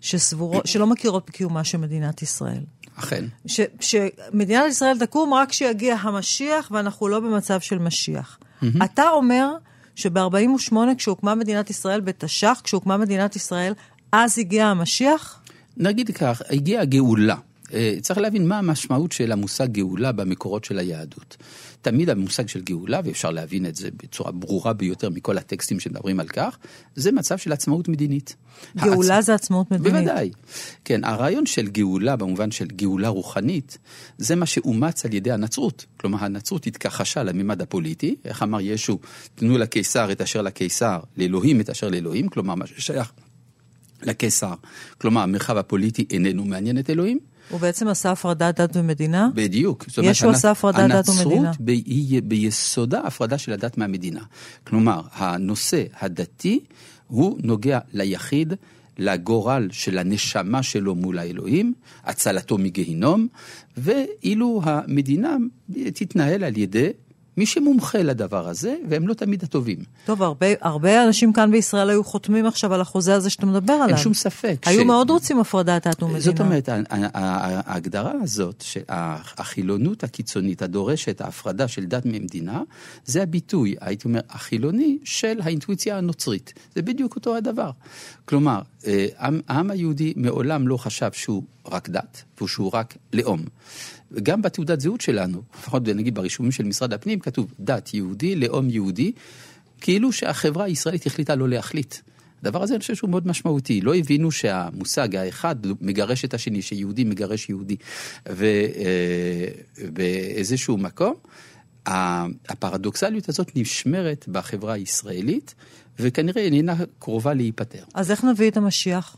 שסבורות, שלא מכירות בקיומה של מדינת ישראל. אכן. ש, שמדינת ישראל תקום רק כשיגיע המשיח, ואנחנו לא במצב של משיח. אתה אומר שב-48, כשהוקמה מדינת ישראל, בתש"ח, כשהוקמה מדינת ישראל, אז הגיע המשיח? נגיד כך, הגיעה הגאולה. אה, צריך להבין מה המשמעות של המושג גאולה במקורות של היהדות. תמיד המושג של גאולה, ואפשר להבין את זה בצורה ברורה ביותר מכל הטקסטים שמדברים על כך, זה מצב של עצמאות מדינית. גאולה העצ... זה עצמאות מדינית. בוודאי. כן, הרעיון של גאולה, במובן של גאולה רוחנית, זה מה שאומץ על ידי הנצרות. כלומר, הנצרות התכחשה לממד הפוליטי, איך אמר ישו, תנו לקיסר את אשר לקיסר, לאלוהים את אשר לאלוהים, כלומר, מה ששייך לקיסר. כלומר, המרחב הפוליטי איננו מעניין את אלוהים. הוא בעצם עשה הפרדת דת ומדינה? בדיוק. ישו עשה הפרדת דת ומדינה. הנצרות היא ביסודה הפרדה של הדת מהמדינה. כלומר, הנושא הדתי הוא נוגע ליחיד, לגורל של הנשמה שלו מול האלוהים, הצלתו מגיהינום, ואילו המדינה תתנהל על ידי מי שמומחה לדבר הזה, והם לא תמיד הטובים. טוב, הרבה, הרבה אנשים כאן בישראל היו חותמים עכשיו על החוזה הזה שאתה מדבר עליו. אין שום ספק. היו ש... מאוד רוצים הפרדת דת ומדינה. זאת אומרת, ההגדרה הזאת, החילונות הקיצונית הדורשת ההפרדה של דת ממדינה, זה הביטוי, הייתי אומר, החילוני של האינטואיציה הנוצרית. זה בדיוק אותו הדבר. כלומר, העם היהודי מעולם לא חשב שהוא רק דת, ושהוא רק לאום. גם בתעודת זהות שלנו, לפחות נגיד ברישומים של משרד הפנים, כתוב דת יהודי, לאום יהודי, כאילו שהחברה הישראלית החליטה לא להחליט. הדבר הזה אני חושב שהוא מאוד משמעותי. לא הבינו שהמושג האחד מגרש את השני, שיהודי מגרש יהודי. ובאיזשהו מקום, הפרדוקסליות הזאת נשמרת בחברה הישראלית, וכנראה איננה קרובה להיפטר. אז איך נביא את המשיח?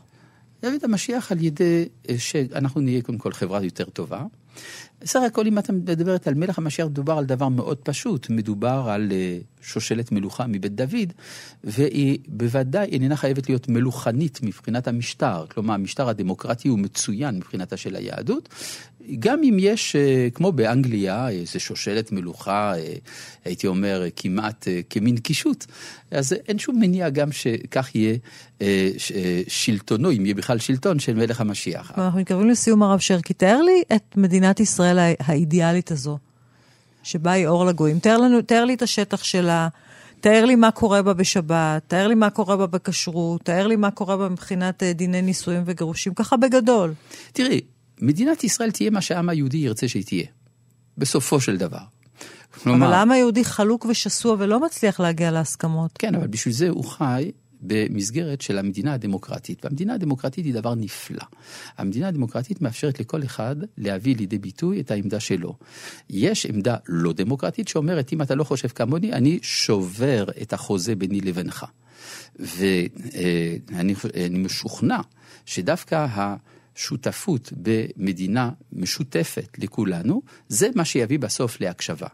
נביא את המשיח על ידי שאנחנו נהיה קודם כל חברה יותר טובה. בסך הכל אם אתה מדברת על מלך המשיח, מדובר על דבר מאוד פשוט, מדובר על שושלת מלוכה מבית דוד, והיא בוודאי איננה חייבת להיות מלוכנית מבחינת המשטר, כלומר המשטר הדמוקרטי הוא מצוין מבחינתה של היהדות, גם אם יש, כמו באנגליה, איזה שושלת מלוכה, הייתי אומר, כמעט כמין קישוט, אז אין שום מניע גם שכך יהיה שלטונו, אם יהיה בכלל שלטון, של מלך המשיח. אנחנו מתקרבים לסיום הרב שרקי, תאר לי את מדינת ישראל האידיאלית הזו, שבה היא אור לגויים. תאר, לנו, תאר לי את השטח שלה. תאר לי מה קורה בה בשבת, תאר לי מה קורה בה בכשרות, תאר לי מה קורה בה מבחינת דיני נישואים וגירושים, ככה בגדול. תראי, מדינת ישראל תהיה מה שהעם היהודי ירצה שהיא תהיה, בסופו של דבר. כלומר... אבל העם היהודי חלוק ושסוע ולא מצליח להגיע להסכמות. כן, אבל בשביל זה הוא חי במסגרת של המדינה הדמוקרטית. והמדינה הדמוקרטית היא דבר נפלא. המדינה הדמוקרטית מאפשרת לכל אחד להביא לידי ביטוי את העמדה שלו. יש עמדה לא דמוקרטית שאומרת, אם אתה לא חושב כמוני, אני שובר את החוזה ביני לבינך. ואני משוכנע שדווקא השותפות במדינה משותפת לכולנו, זה מה שיביא בסוף להקשבה.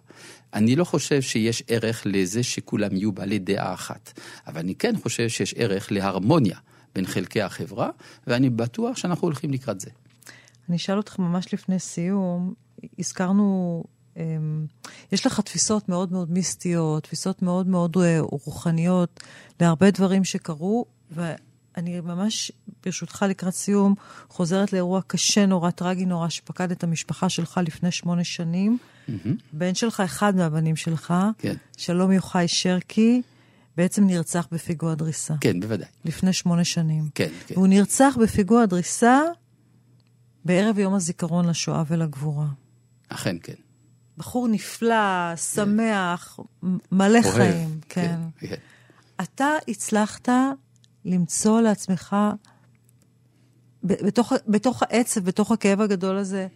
אני לא חושב שיש ערך לזה שכולם יהיו בעלי דעה אחת, אבל אני כן חושב שיש ערך להרמוניה בין חלקי החברה, ואני בטוח שאנחנו הולכים לקראת זה. אני אשאל אותך ממש לפני סיום, הזכרנו, אמ, יש לך תפיסות מאוד מאוד מיסטיות, תפיסות מאוד מאוד אה, רוחניות להרבה דברים שקרו, ואני ממש, ברשותך, לקראת סיום, חוזרת לאירוע קשה נורא, טרגי נורא, שפקד את המשפחה שלך לפני שמונה שנים. Mm-hmm. בן שלך, אחד מהבנים שלך, כן. שלום יוחאי שרקי, בעצם נרצח בפיגוע דריסה. כן, בוודאי. לפני שמונה שנים. כן, כן. והוא נרצח בפיגוע דריסה בערב יום הזיכרון לשואה ולגבורה. אכן, כן. בחור נפלא, שמח, מלא אוהב, חיים. כן, כן. כן. אתה הצלחת למצוא לעצמך, בתוך, בתוך העצב, בתוך הכאב הגדול הזה,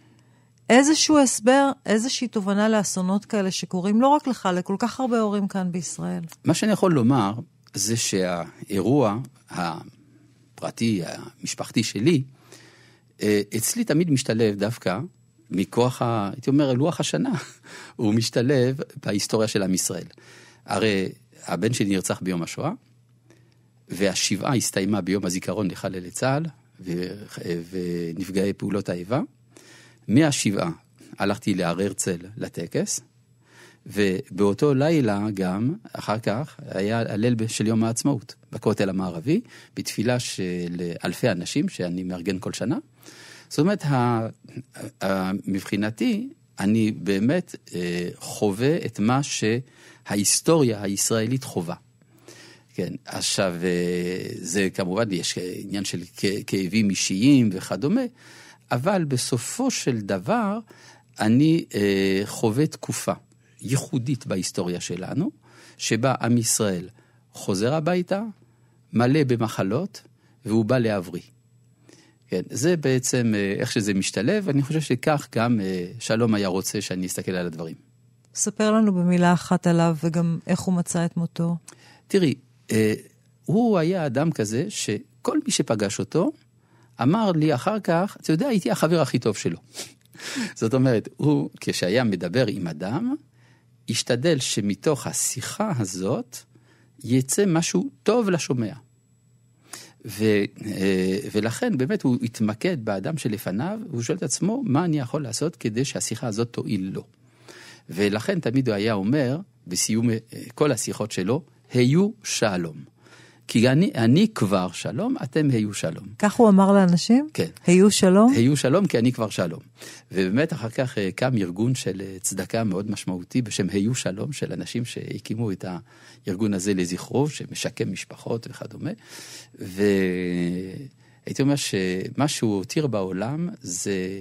איזשהו הסבר, איזושהי תובנה לאסונות כאלה שקורים לא רק לך, לכל כך הרבה הורים כאן בישראל. מה שאני יכול לומר זה שהאירוע הפרטי, המשפחתי שלי, אה, אצלי תמיד משתלב דווקא מכוח, ה, הייתי אומר, לוח השנה. הוא משתלב בהיסטוריה של עם ישראל. הרי הבן שלי נרצח ביום השואה, והשבעה הסתיימה ביום הזיכרון לחללי צה"ל ו- ונפגעי פעולות האיבה. מהשבעה הלכתי להר הרצל לטקס, ובאותו לילה גם, אחר כך, היה הליל של יום העצמאות בכותל המערבי, בתפילה של אלפי אנשים שאני מארגן כל שנה. זאת אומרת, מבחינתי, אני באמת אה, חווה את מה שההיסטוריה הישראלית חווה. כן, עכשיו, אה, זה כמובן, יש עניין של כאבים אישיים וכדומה, אבל בסופו של דבר, אני אה, חווה תקופה ייחודית בהיסטוריה שלנו, שבה עם ישראל חוזר הביתה, מלא במחלות, והוא בא להבריא. כן, זה בעצם אה, איך שזה משתלב, אני חושב שכך גם אה, שלום היה רוצה שאני אסתכל על הדברים. ספר לנו במילה אחת עליו וגם איך הוא מצא את מותו. תראי, הוא היה אדם כזה שכל מי שפגש אותו אמר לי אחר כך, אתה יודע, הייתי החבר הכי טוב שלו. זאת אומרת, הוא, כשהיה מדבר עם אדם, השתדל שמתוך השיחה הזאת יצא משהו טוב לשומע. ו, אה, ולכן באמת הוא התמקד באדם שלפניו, והוא שואל את עצמו, מה אני יכול לעשות כדי שהשיחה הזאת תועיל לו. ולכן תמיד הוא היה אומר, בסיום אה, כל השיחות שלו, היו שלום. כי אני, אני כבר שלום, אתם היו שלום. כך הוא אמר לאנשים? כן. היו שלום? היו שלום כי אני כבר שלום. ובאמת אחר כך אה, קם ארגון של אה, צדקה מאוד משמעותי בשם היו שלום, של אנשים שהקימו את הארגון הזה לזכרו, שמשקם משפחות וכדומה. והייתי אומר שמה שהוא הותיר בעולם זה,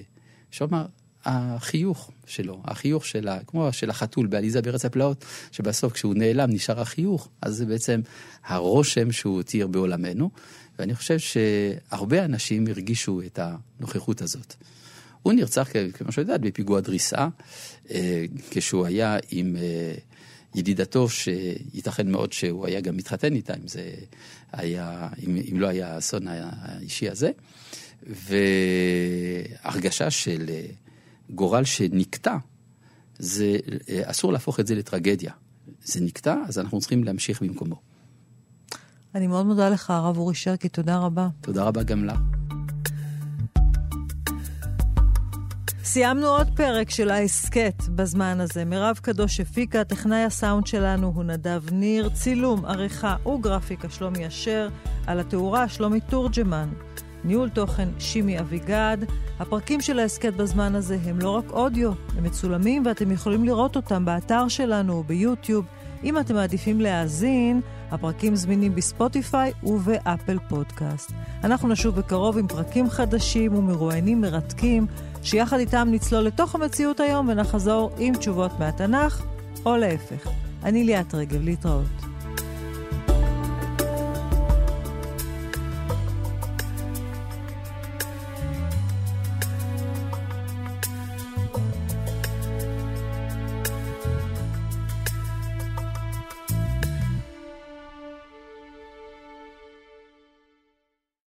אפשר לומר, החיוך שלו, החיוך שלה, כמו של החתול בעליזה בארץ הפלאות, שבסוף כשהוא נעלם נשאר החיוך, אז זה בעצם הרושם שהוא הותיר בעולמנו, ואני חושב שהרבה אנשים הרגישו את הנוכחות הזאת. הוא נרצח, כמו שאת יודעת, בפיגוע דריסה, אה, כשהוא היה עם אה, ידידתו, שייתכן מאוד שהוא היה גם מתחתן איתה, אם זה היה, אם, אם לא היה האסון האישי הזה, והרגשה של... אה, גורל שנקטע, זה, אסור להפוך את זה לטרגדיה. זה נקטע, אז אנחנו צריכים להמשיך במקומו. אני מאוד מודה לך, הרב אורי שרקי, תודה רבה. תודה רבה גם לך. סיימנו עוד פרק של ההסכת בזמן הזה. מירב קדוש הפיקה, טכנאי הסאונד שלנו הוא נדב ניר, צילום, עריכה וגרפיקה שלומי אשר, על התאורה שלומי תורג'מן. ניהול תוכן שימי אביגד. הפרקים של ההסכת בזמן הזה הם לא רק אודיו, הם מצולמים ואתם יכולים לראות אותם באתר שלנו ביוטיוב. אם אתם מעדיפים להאזין, הפרקים זמינים בספוטיפיי ובאפל פודקאסט. אנחנו נשוב בקרוב עם פרקים חדשים ומרואיינים מרתקים, שיחד איתם נצלול לתוך המציאות היום ונחזור עם תשובות מהתנ"ך, או להפך. אני ליאת רגב, להתראות.